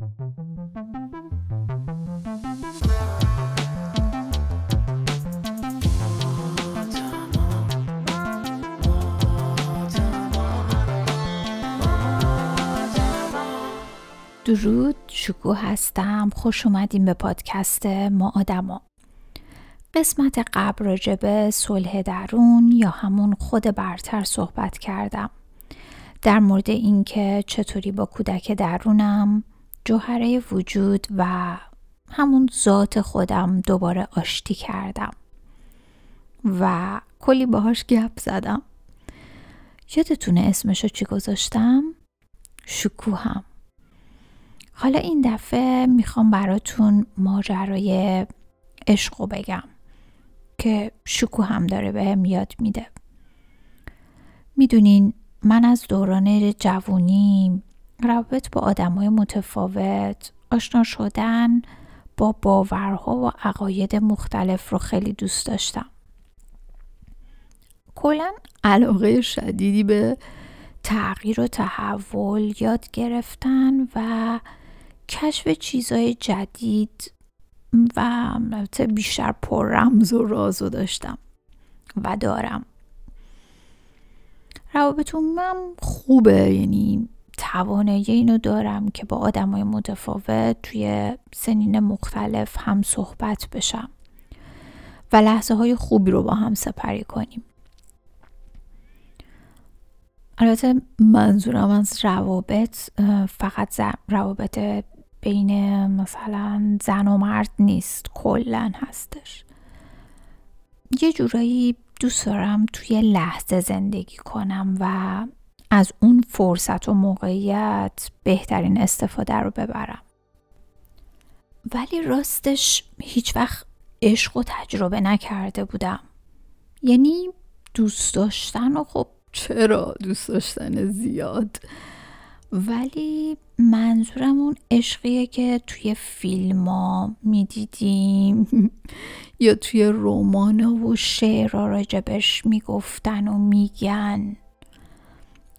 درود شکو هستم. خوش اومدیم به پادکست ما آدما. قسمت قبل راجع به صلح درون یا همون خود برتر صحبت کردم. در مورد اینکه چطوری با کودک درونم جوهره وجود و همون ذات خودم دوباره آشتی کردم. و کلی باهاش گپ زدم. یادتونه اسمشو چی گذاشتم؟ شکوهم حالا این دفعه می‌خوام براتون ماجرای عشق بگم که شکو هم داره بهم یاد میده. می‌دونین من از دوران جوونی روابط با آدمای متفاوت آشنا شدن با باورها و عقاید مختلف رو خیلی دوست داشتم. کلا علاقه شدیدی به تغییر و تحول یاد گرفتن و کشف چیزهای جدید و البته بیشتر پر رمز و رازو داشتم و دارم. روابطم خوبه یعنی توانایی اینو دارم که با آدمای متفاوت توی سنین مختلف هم صحبت بشم و لحظه های خوبی رو با هم سپری کنیم. البته منظورم از روابط فقط روابط بین مثلا زن و مرد نیست کلا هستش. یه جورایی دوست دارم توی لحظه زندگی کنم و از اون فرصت و موقعیت بهترین استفاده رو ببرم. ولی راستش هیچ وقت عشق و تجربه نکرده بودم. یعنی دوست داشتن و خب چرا دوست داشتن زیاد؟ ولی منظورم اون عشقیه که توی فیلم ها می‌دیدیم یا توی رومان و شعرها راجبش می‌گفتن و میگن.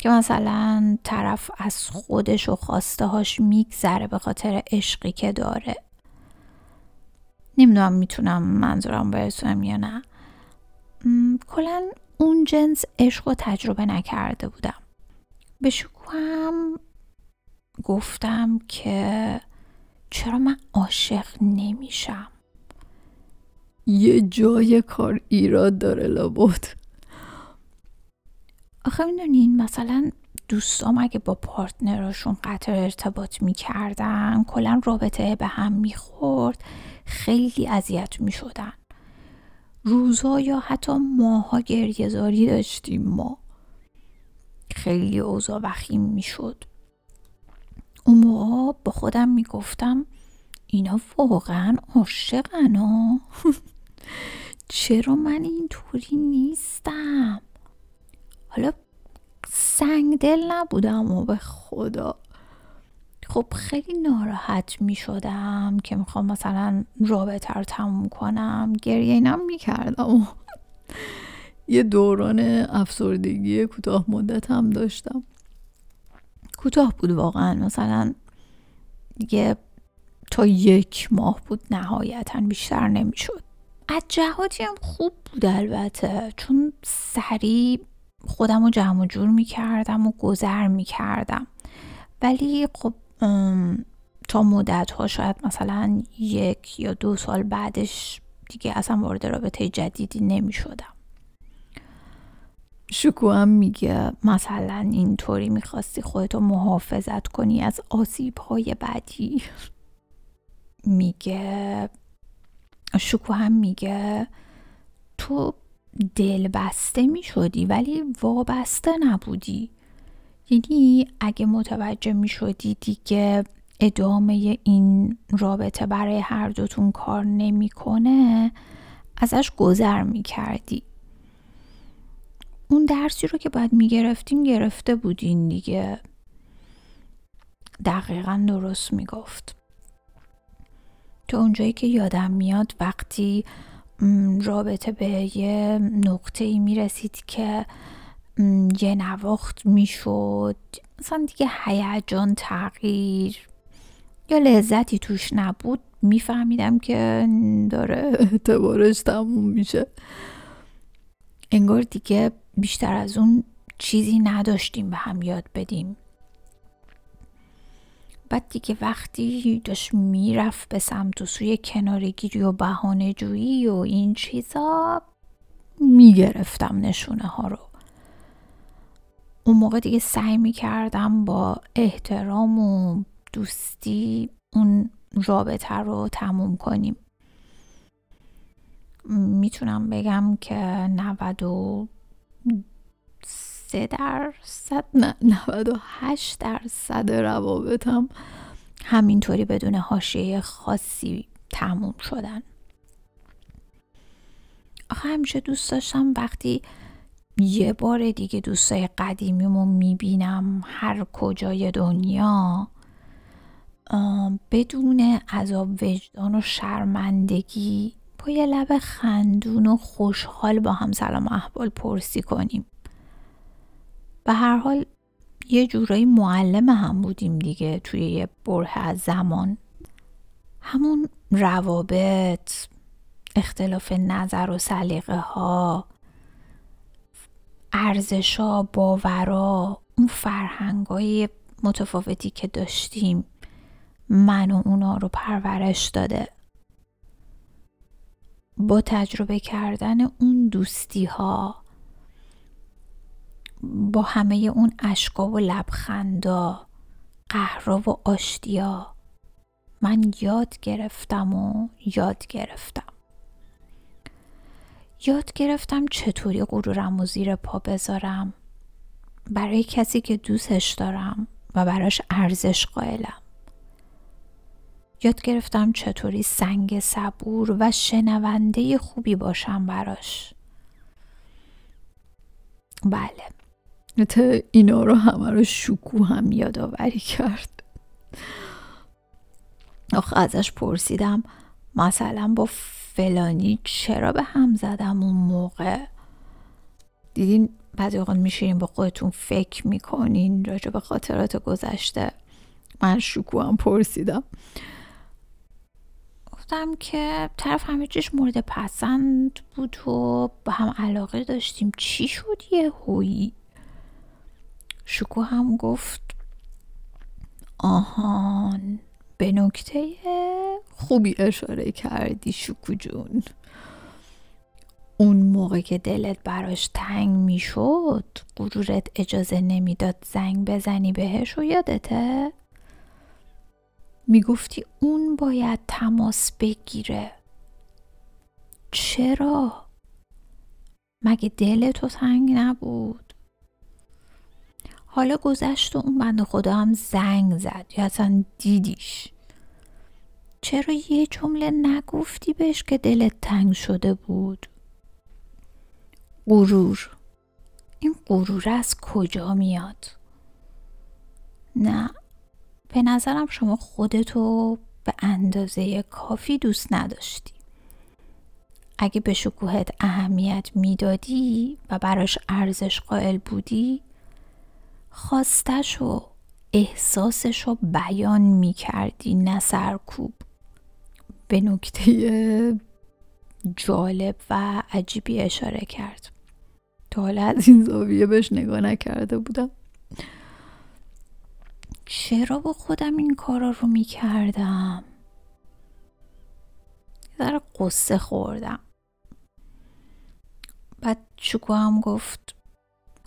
که مثلا طرف از خودش و خواسته هاش میگذره به خاطر عشقی که داره. نمی‌دونم می‌تونم منظورم برسونم یا نه. کلا اون جنس عشق و تجربه نکرده بودم. به شکوهم گفتم که چرا من عاشق نمیشم؟ یه جای کار ایراد داره لابد. آخه می‌دونین مثلا دوستام اگه با پارتنراشون قطع ارتباط می‌کردن کلا رابطه به هم می‌خورد خیلی اذیت می‌شدن. روزها یا حتی ماها گریهزاری داشتیم ما. خیلی اوضاع وخیم می‌شد. اون موقع با خودم می‌گفتم اینا واقعا عاشقن چرا من اینطوری نیستم؟ حالا سنگ دل نبودم و به خدا. خب خیلی ناراحت می شدم که می‌خوام مثلا رابطه رو تموم کنم. گریه اینم می کردم یه دوران افسردگی کوتاه مدت هم داشتم. کوتاه بود واقعا. مثلا دیگه تا یک ماه بود نهایتا بیشتر نمی‌شد. از جهاتی هم خوب بود البته. چون سریع خودم رو جمع جور می‌کردم و گذر می‌کردم. ولی خب تا مدت ها شاید مثلا یک یا دو سال بعدش دیگه اصلا وارد رابطه جدیدی نمی شدم شکو هم میگه مثلا اینطوری می‌خواستی خودتو محافظت کنی از آسیب های بعدی. میگه شکو هم میگه تو دل بسته می‌شدی ولی وابسته نبودی. یعنی اگه متوجه می‌شدی دیگه ادامه این رابطه برای هر دوتون کار نمی‌کنه ازش گذر می‌کردی. اون درسی رو که باید می‌گرفتین گرفته بودین دیگه. دقیقا درست می‌گفت. تو اونجایی که یادم میاد وقتی رابطه به یه نقطه ای می‌رسید که یه نواخت می‌شد. مثلا دیگه هیجان تغییر یا لذتی توش نبود. میفهمیدم که داره اعتبارش تموم میشه. انگار دیگه بیشتر از اون چیزی نداشتیم به هم یاد بدیم. بعد دیگه وقتی داشت می‌رفت به سمت و سوی کنارگیری و بهانه جویی و این چیزا می‌گرفتم نشونه ها رو. اون موقع دیگه سعی می‌کردم با احترام و دوستی اون رابطه رو تموم کنیم. می‌تونم بگم که 93 درصد نه 98 درصد روابطم همینطوری بدون حاشیه خاصی تموم شدن. آخه همیشه دوست داشتم وقتی یه بار دیگه دوستای قدیمیمو می‌بینم هر کجای دنیا بدون عذاب وجدان و شرمندگی با یه لب خندون و خوشحال با هم سلام احوال پرسی کنیم. به هر حال یه جورایی معلم هم بودیم دیگه توی یه بره از زمان. همون روابط اختلاف نظر و سلیقه ها ارزشا باورا اون فرهنگای متفاوتی که داشتیم من و اونا رو پرورش داده. با تجربه کردن اون دوستی ها با همه اون اشکا و لبخندا قهرا و آشتیا. من یاد گرفتم و یاد گرفتم. یاد گرفتم چطوری غرورم و زیر پا بذارم. برای کسی که دوستش دارم و براش ارزش قائلم. یاد گرفتم چطوری سنگ صبور و شنونده خوبی باشم براش. بله. تا اینا رو همه رو شکو هم یادآوری کرد. آخه ازش پرسیدم مثلا با فلانی چرا به هم زدم اون موقع؟ دیدین بعضی اوقات میشینین با خودتون فکر می‌کنین راجع به خاطرات گذشته؟ من شکو هم پرسیدم. گفتم که طرف همه چیش مورد پسند بود و به هم علاقه داشتیم. چی شد یه هویی؟ شکو هم گفت آهان به نکته خوبی اشاره کردی شکو جون. اون موقع که دلت براش تنگ می‌شد غرورت اجازه نمی‌داد زنگ بزنی بهش و یادته می‌گفتی اون باید تماس بگیره. چرا؟ مگه دل تو تنگ نبود؟ حالا گذشت و اون بند خدا هم زنگ زد. یا اصلا دیدیش. چرا یه جمله نگفتی بهش که دلت تنگ شده بود؟ غرور. این غرور از کجا میاد؟ نه. به نظرم شما خودتو به اندازه کافی دوست نداشتی. اگه به شکوهت اهمیت می‌دادی و براش ارزش قائل بودی خواستش و احساسش رو بیان می‌کردی نه سرکوب. به نکته جالب و عجیبی اشاره کرد. تا حالا از این زاویه بهش نگاه نکرده بودم. چرا با خودم این کارا رو می‌کردم؟ ذره قصه خوردم. بعد شکو هم گفت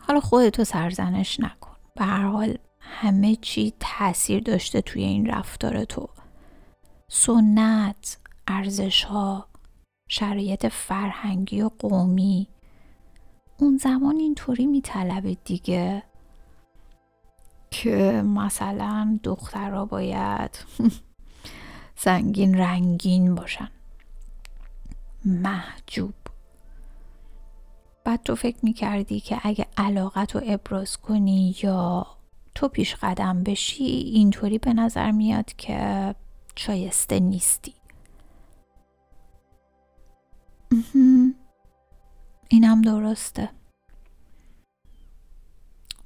حالا خودتو سرزنش نکن. به هر حال همه چی تاثیر داشته توی این رفتار تو. سنت ارزش ها شرایط فرهنگی و قومی. اون زمان اینطوری میطلبه دیگه که مثلا دخترها باید سنگین رنگین باشن. محجوب بعد تو فکر می‌کردی که اگه علاقت رو ابراز کنی یا تو پیش قدم بشی اینطوری به نظر میاد که شایسته نیستی. اینم درسته.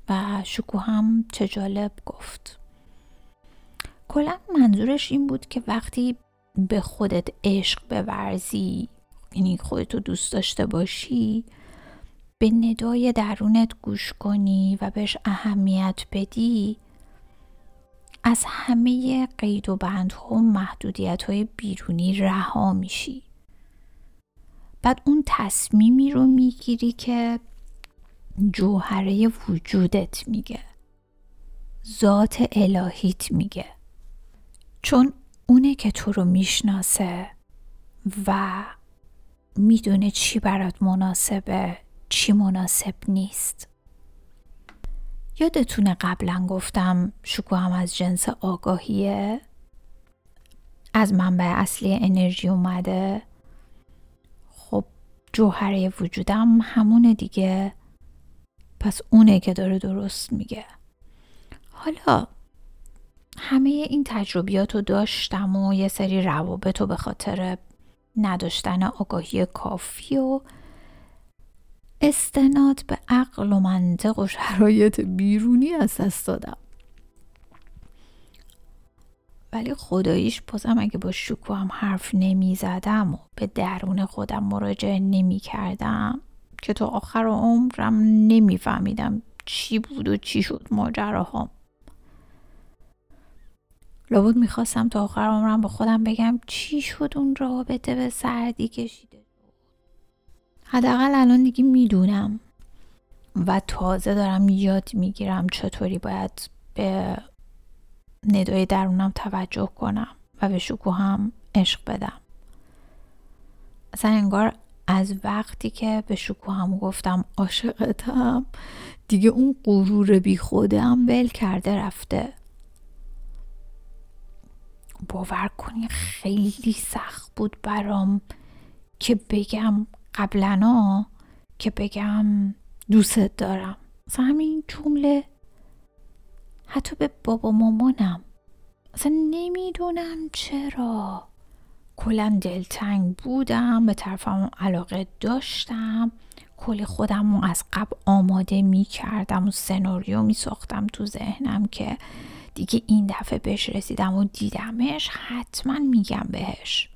و شکو هم چه جالب گفت. کلا منظورش این بود که وقتی به خودت عشق بورزی یعنی خودتو دوست داشته باشی به ندای درونت گوش کنی و بهش اهمیت بدی از همه قید و بندها و محدودیت های بیرونی رها میشی. بعد اون تصمیمی رو می‌گیری که جوهره وجودت میگه. ذات الهیت میگه. چون اونه که تو رو می‌شناسه و می‌دونه چی برات مناسبه. چی مناسب نیست. یادتونه قبلا گفتم هم از جنس آگاهیه؟ از منبع اصلی انرژی اومده. خب جوهره وجودم همونه دیگه. پس اونه که داره درست میگه. حالا همه این تجربیات رو داشتم و یه سری روابط رو به خاطر نداشتن آگاهی کافی و استناد به عقل و منطق و شرایط بیرونی از دست دادم. ولی خداییش بازم اگه با شکو هم حرف نمی زدم و به درون خودم مراجعه نمی کردم که تا آخر عمرم نمیفهمیدم چی بود و چی شد ماجراهام. لابد می‌خواستم تا آخر عمرم با خودم بگم چی شد اون رابطه به سردی کشیده. حداقل الان دیگه می‌دونم. و تازه دارم یاد می‌گیرم چطوری باید به ندای درونم توجه کنم و به هم عشق بدم. اصلا انگار از وقتی که به هم گفتم عاشقتم دیگه اون غرور بی خودم ول کرده رفته. باور کنی خیلی سخت بود برام که بگم قبلا که بگم دوستت دارم. مثلا همین جمله حتی به بابا مامانم. اصلا نمی‌دونم چرا. کلا دلتنگ بودم به طرفم علاقه داشتم. کل خودم رو از قبل آماده می کردم و سناریو می ساختم تو ذهنم که دیگه این دفعه بهش رسیدم و دیدمش حتما میگم بهش.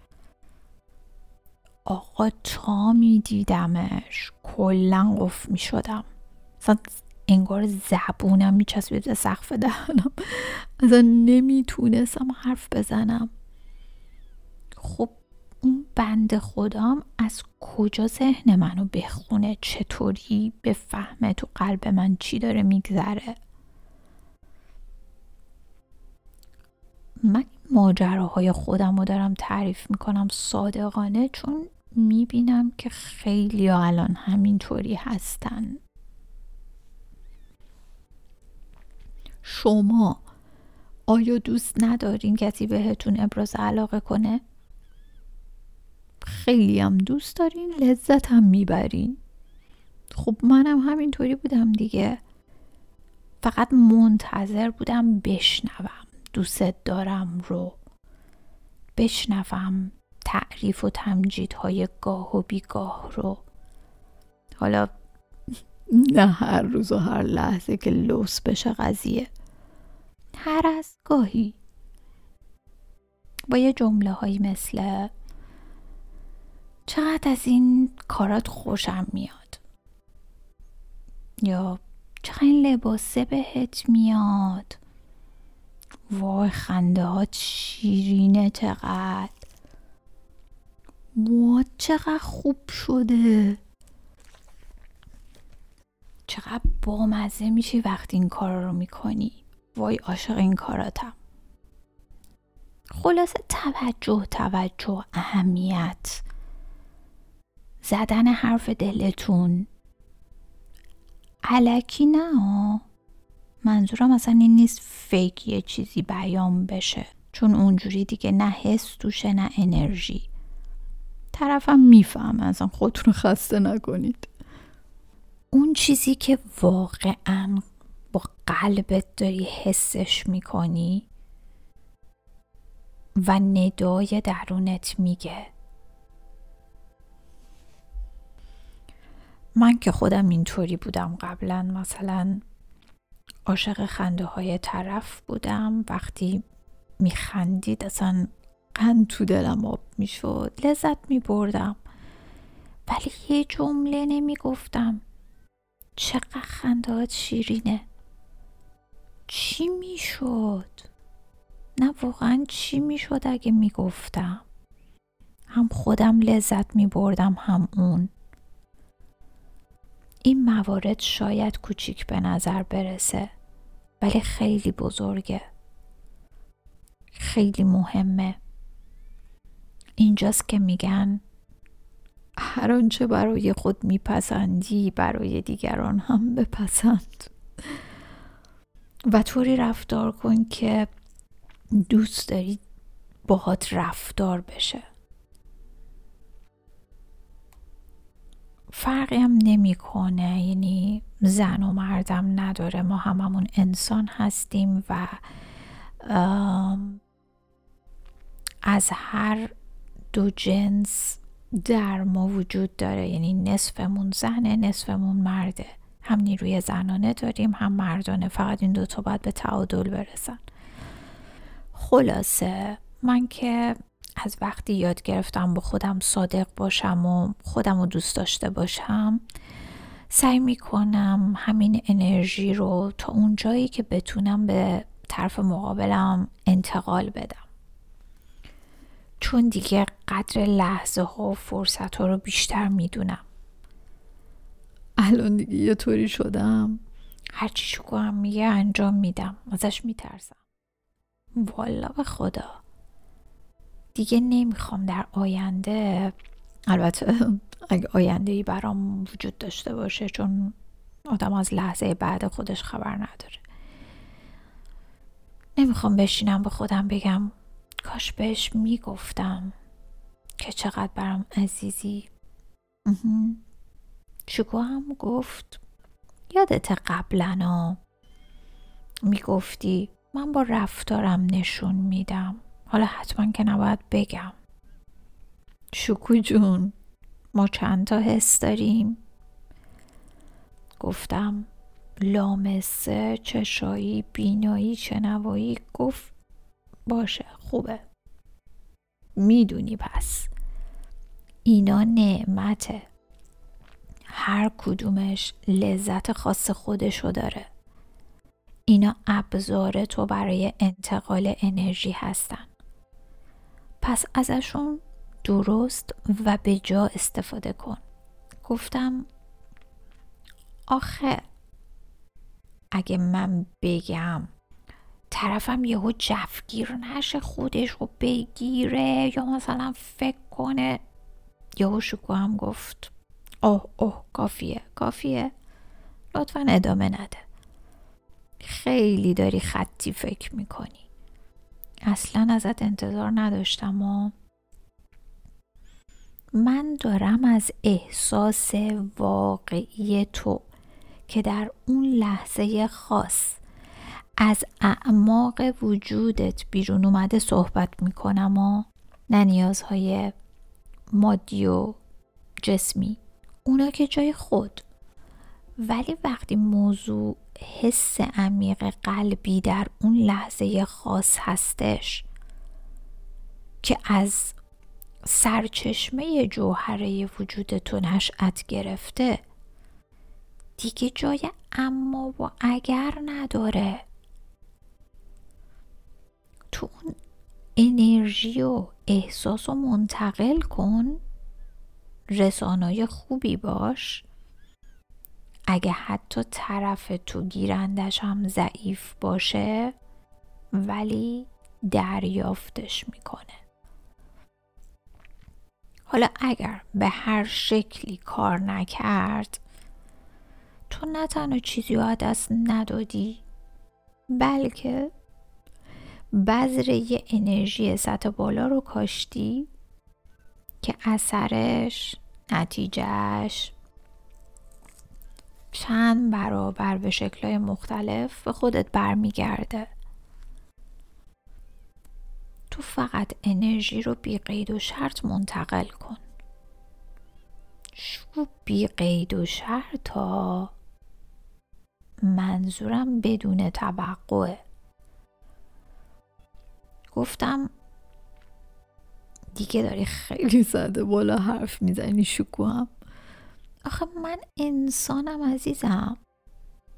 آقا تا میدیدمش کلا قف می شدم اصلا انگار زبونم میچسبید به سقف دهنم اصلا نمی‌تونستم حرف بزنم. خب اون بند خودم از کجا ذهن منو بخونه چطوری؟ بفهمه تو قلب من چی داره میگذره؟ من ماجراهای خودم رو دارم تعریف می‌کنم صادقانه چون می‌بینم که خیلی الان همینطوری هستن. شما آیا دوست ندارین کسی بهتون ابراز علاقه کنه؟ خیلی هم دوست دارین لذت هم می‌برین. خب منم همینطوری بودم دیگه. فقط منتظر بودم بشنوم. دوست دارم رو بشنوم تعریف و تمجیدهای گاه و بیگاه رو. حالا نه هر روز و هر لحظه که لوس بشه قضیه. هر از گاهی. با یه جمله هایی مثل چقدر از این کارات خوشم میاد؟ یا چقدر این لباسه بهت میاد؟ وای خنده ها شیرینه چقدر. موات چقدر خوب شده. چقدر بامزه میشی وقتی این کارا رو می‌کنی. وای عاشق این کاراتم. خلاصه توجه توجه اهمیت. زدن حرف دلتون. علکی نه. منظورم اصلا این نیست فیک یه چیزی بیان بشه چون اونجوری دیگه نه حس توشه نه انرژی. طرفم می‌فهمه اصلا خودتون خسته نکنید. اون چیزی که واقعا با قلبت داری حسش می‌کنی و ندای درونت میگه. من که خودم اینطوری بودم قبلا مثلا عاشق خنده های طرف بودم. وقتی میخندید اصلا قند تو دلم آب می‌شد. لذت میبردم. ولی یه جمله نمی‌گفتم. چقدر خندهات شیرینه. چی می‌شد؟ نه واقعا چی می‌شد اگه می‌گفتم؟ هم خودم لذت میبردم هم اون. این موارد شاید کوچیک به نظر برسه ولی خیلی بزرگه. خیلی مهمه. اینجاست که میگن هر آنچه برای خود میپسندی برای دیگران هم بپسند. و طوری رفتار کن که دوست داری باهات رفتار بشه. فرقی هم نمی‌کنه. یعنی زن و مردم نداره. ما هممون انسان هستیم و از هر دو جنس در ما وجود داره. یعنی نصفمون زنه نصفمون مرده. هم نیروی زنانه داریم هم مردانه. فقط این دوتا باید به تعادل برسن. خلاصه من که از وقتی یاد گرفتم با خودم صادق باشم و خودم رو دوست داشته باشم سعی می‌کنم همین انرژی رو تا اون جایی که بتونم به طرف مقابلم انتقال بدم. چون دیگه قدر لحظه ها و فرصت ها رو بیشتر می‌دونم. الان دیگه یه طوری شدم. هرچی شکوهم میگه انجام میدم. ازش میترسم. والا به خدا. دیگه نمی‌خوام در آینده البته اگه آینده ای برام وجود داشته باشه چون آدم از لحظه بعد خودش خبر نداره. نمی‌خوام بشینم به خودم بگم کاش بهش می‌گفتم که چقدر برام عزیزی. شکو هم گفت یادت قبلا می‌گفتی من با رفتارم نشون میدم. حالا حتما که نباید بگم. شکو جون ما چند تا حس داریم؟ گفتم لامسه چشایی بینایی شنوایی گفت باشه خوبه. می‌دونی پس. اینا نعمته. هر کدومش لذت خاص خودشو داره. اینا ابزار تو برای انتقال انرژی هستن. پس ازشون درست و به جا استفاده کن. گفتم آخه اگه من بگم طرفم یهو جفگیر نشه خودش رو بگیره یا مثلا فکر کنه. یهو شکو هم گفت اوه اوه کافیه کافیه. لطفا ادامه نده. خیلی داری خطی فکر می‌کنی. اصلا ازت انتظار نداشتم و من دارم از احساس واقعی تو که در اون لحظه خاص از اعماق وجودت بیرون اومده صحبت می‌کنم و نه نیازهای مادی و جسمی. اونا که جای خود. ولی وقتی موضوع حس عمیق قلبی در اون لحظه خاص هستش که از سرچشمه جوهره وجود تو نشأت گرفته دیگه جای اما و اگر نداره. تو اون انرژی و احساس رو منتقل کن رسانای خوبی باش. اگه حتی طرف تو گیرندش هم ضعیف باشه ولی دریافتش می‌کنه. حالا اگر به هر شکلی کار نکرد تو نه تنها چیزی رو دست ندادی بلکه بذر یه انرژی سطح بالا رو کاشتی که اثرش نتیجهش چند برابر به شکلهای مختلف به خودت برمیگرده. تو فقط انرژی رو بی قید و شرط منتقل کن. شو بی قید و شرط تا منظورم بدون توقعه گفتم دیگه داری خیلی زده بالا حرف می‌زنی هم آخه من انسانم عزیزم.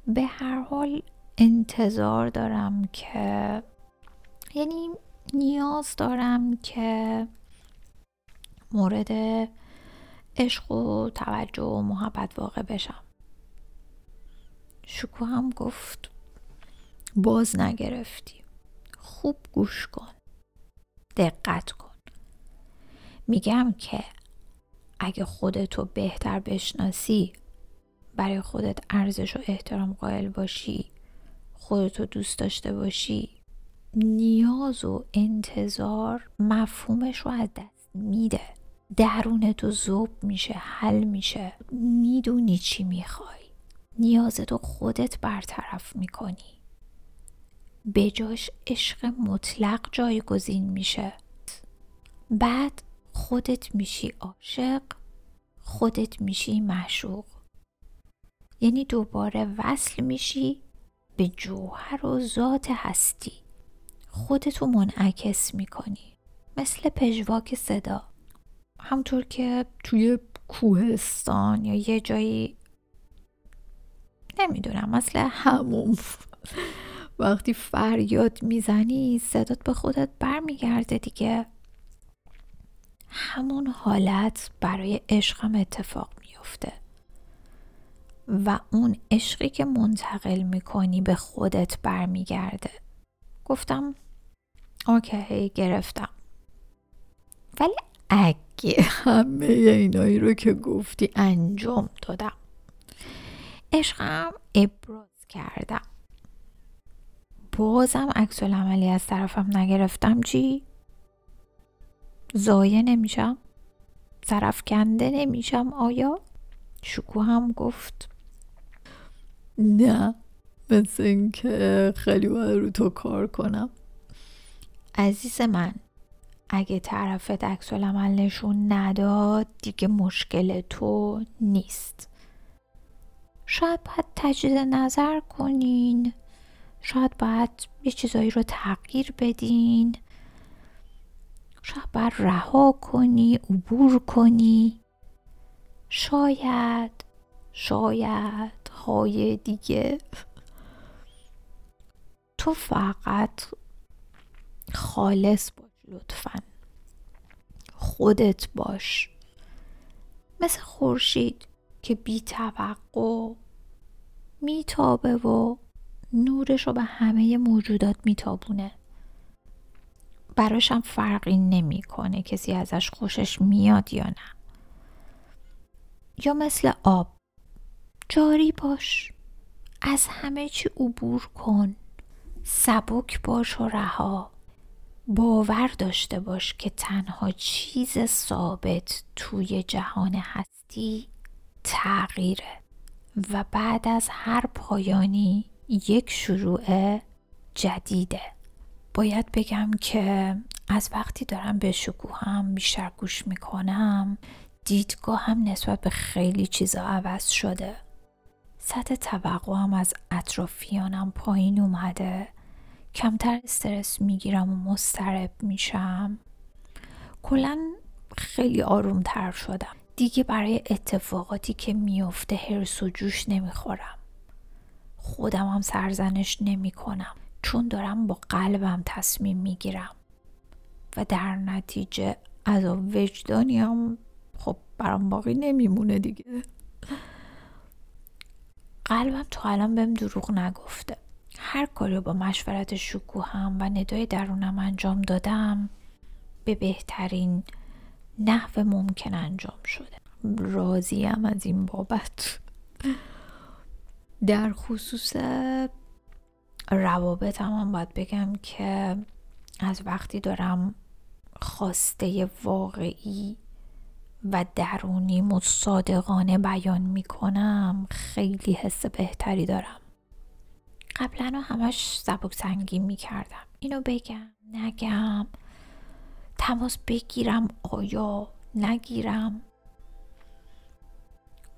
به هر حال انتظار دارم که یعنی نیاز دارم که مورد عشق و توجه و محبت واقع بشم. شکو هم گفت باز نگرفتی. خوب گوش کن. دقت کن. میگم که اگه خودتو بهتر بشناسی برای خودت ارزش و احترام قائل باشی خودتو دوست داشته باشی نیاز و انتظار مفهومش رو از دست میده. درون تو زوب میشه حل میشه. می‌دونی چی می‌خوای. نیازتو خودت برطرف می‌کنی. به جاش عشق مطلق جایگزین میشه. بعد خودت میشی عاشق خودت میشی معشوق. یعنی دوباره وصل میشی به جوهر و ذات هستی. خودتو منعکس می‌کنی. مثل پژواک صدا. همطور که توی کوهستان یا یه جایی نمی‌دونم مثل هموم. وقتی فریاد می‌زنی صدات به خودت برمیگرده دیگه. همون حالت برای عشقم اتفاق میفته و اون عشقی که منتقل می‌کنی به خودت برمیگرده. گفتم اوکی گرفتم. ولی اگه همه اینایی رو که گفتی انجام دادم عشقم ابراز کردم. بازم عکس عملی از طرفم نگرفتم. چی؟ زایه نمیشم؟ کنده نمیشم. آیا؟ شکو هم گفت. نه. مثل اینکه خیلی باید رو تو کار کنم. عزیز من اگه طرفت عکس عمل نشون نداد دیگه مشکل تو نیست. شاید باید تجدید نظر کنین. شاید باید یه چیزایی رو تغییر بدین. شاید باید رها کنی عبور کنی. شاید شاید های دیگه. تو فقط خالص باش لطفا. خودت باش. مثل خورشید که بی توقع میتابه و نورش رو به همه موجودات میتابونه. براشم فرقی نمی‌کنه کسی ازش خوشش میاد یا نه. یا مثل آب. جاری باش. از همه چی عبور کن. سبک باش و رها. باور داشته باش که تنها چیز ثابت توی جهان هستی تغییره. و بعد از هر پایانی یک شروع جدیده. باید بگم که از وقتی دارم به شکوهم بیشتر گوش می‌کنم دیدگاهم نسبت به خیلی چیزا عوض شده. سطح توقعم از اطرافیانم پایین اومده. کمتر استرس می‌گیرم و مسترب میشم. کلا خیلی آرومتر شدم. دیگه برای اتفاقاتی که میفته هرس و جوش نمی‌خورم. خودم هم سرزنش نمی کنم چون دارم با قلبم تصمیم می‌گیرم. و در نتیجه از وجدانی هم خب برام باقی نمیمونه دیگه. قلبم تا الان بهم دروغ نگفته. هر کاری با مشورت شکوهم و ندای درونم انجام دادم به بهترین نحو ممکن انجام شده. راضیم از این بابت. در خصوص روابطم هم باید بگم که از وقتی دارم خواسته واقعی و درونی صادقانه بیان می‌کنم خیلی حس بهتری دارم. قبلا همش سبک سنگی می‌کردم. اینو بگم نگم تماس بگیرم آیا نگیرم؟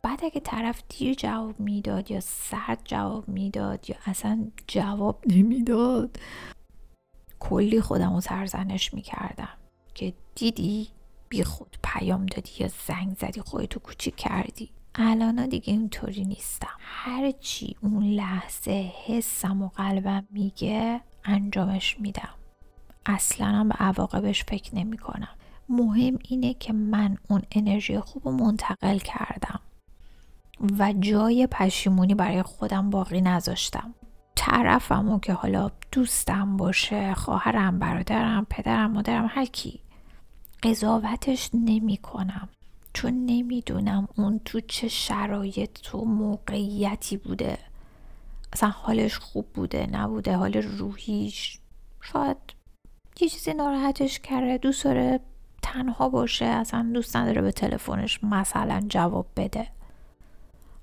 بعد اگه طرف دیر جواب می‌داد یا سرد جواب می‌داد یا اصلا جواب نمی‌داد کلی خودم رو سرزنش می‌کردم که دیدی بی خود پیام دادی یا زنگ زدی خودتو کوچیک کردی. الان دیگه اینطوری نیستم. هرچی اون لحظه حسم و قلبم میگه انجامش میدم. اصلا هم به عواقبش فکر نمی کنم مهم اینه که من اون انرژی خوب رو منتقل کردم. و جای پشیمونی برای خودم باقی نذاشتم. طرفمو که حالا دوستم باشه خواهرم برادرم پدرم مادرم هر کی. قضاوتش نمی کنم چون نمی‌دونم اون تو چه شرایط تو موقعیتی بوده. اصلا حالش خوب بوده نبوده حال روحیش. شاید یه چیزی ناراحتش کرده دوست داره تنها باشه اصلا دوست نداره به تلفنش مثلا جواب بده.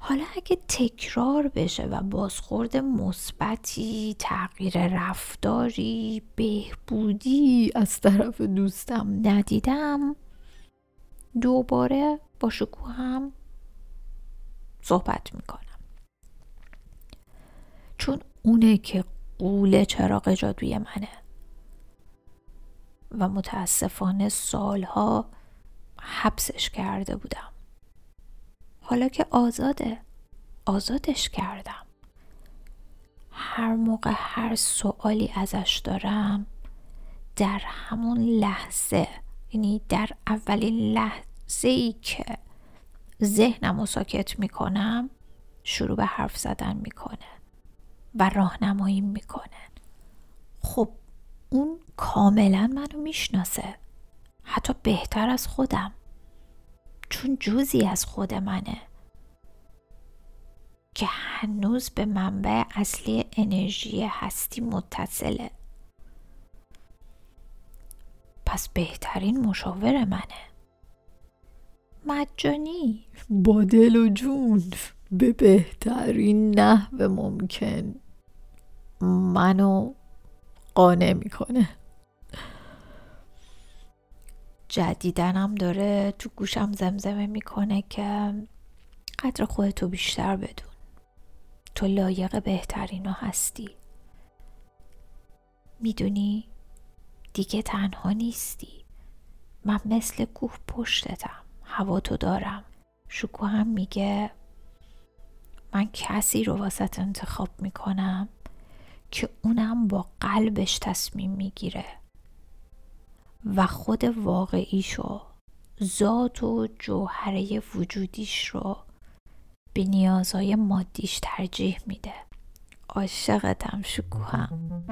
حالا اگه تکرار بشه و بازخورد مثبتی تغییر رفتاری بهبودی از طرف دوستم ندیدم دوباره با هم صحبت می‌کنم. چون اونه که قوله چراغ جادوی منه و متاسفانه سالها حبسش کرده بودم. حالا که آزاده آزادش کردم. هر موقع هر سوالی ازش دارم در همون لحظه یعنی در اولین لحظه ای که ذهنم رو ساکت می‌کنم شروع به حرف زدن می‌کنه و راهنمایی می‌کنه. خب اون کاملا منو می‌شناسه. حتی بهتر از خودم. چون جزی از خود منه. که هنوز به منبع اصلی انرژی هستی متصله. پس بهترین مشاور منه. مجانی با دل و جون به بهترین نحو ممکن. منو قانع می‌کنه. جدیدنم داره تو گوشم زمزمه می‌کنه که قدر خودتو بیشتر بدون. تو لایق بهترینو هستی. می‌دونی دیگه تنها نیستی. من مثل کوه پشتتم. هوا تو دارم. شکو هم میگه من کسی رو واسط انتخاب می‌کنم که اونم با قلبش تصمیم می‌گیره. و خود واقعیشو ذات و جوهره وجودیش رو به نیازهای مادیش ترجیح میده. عاشقتم شکوهم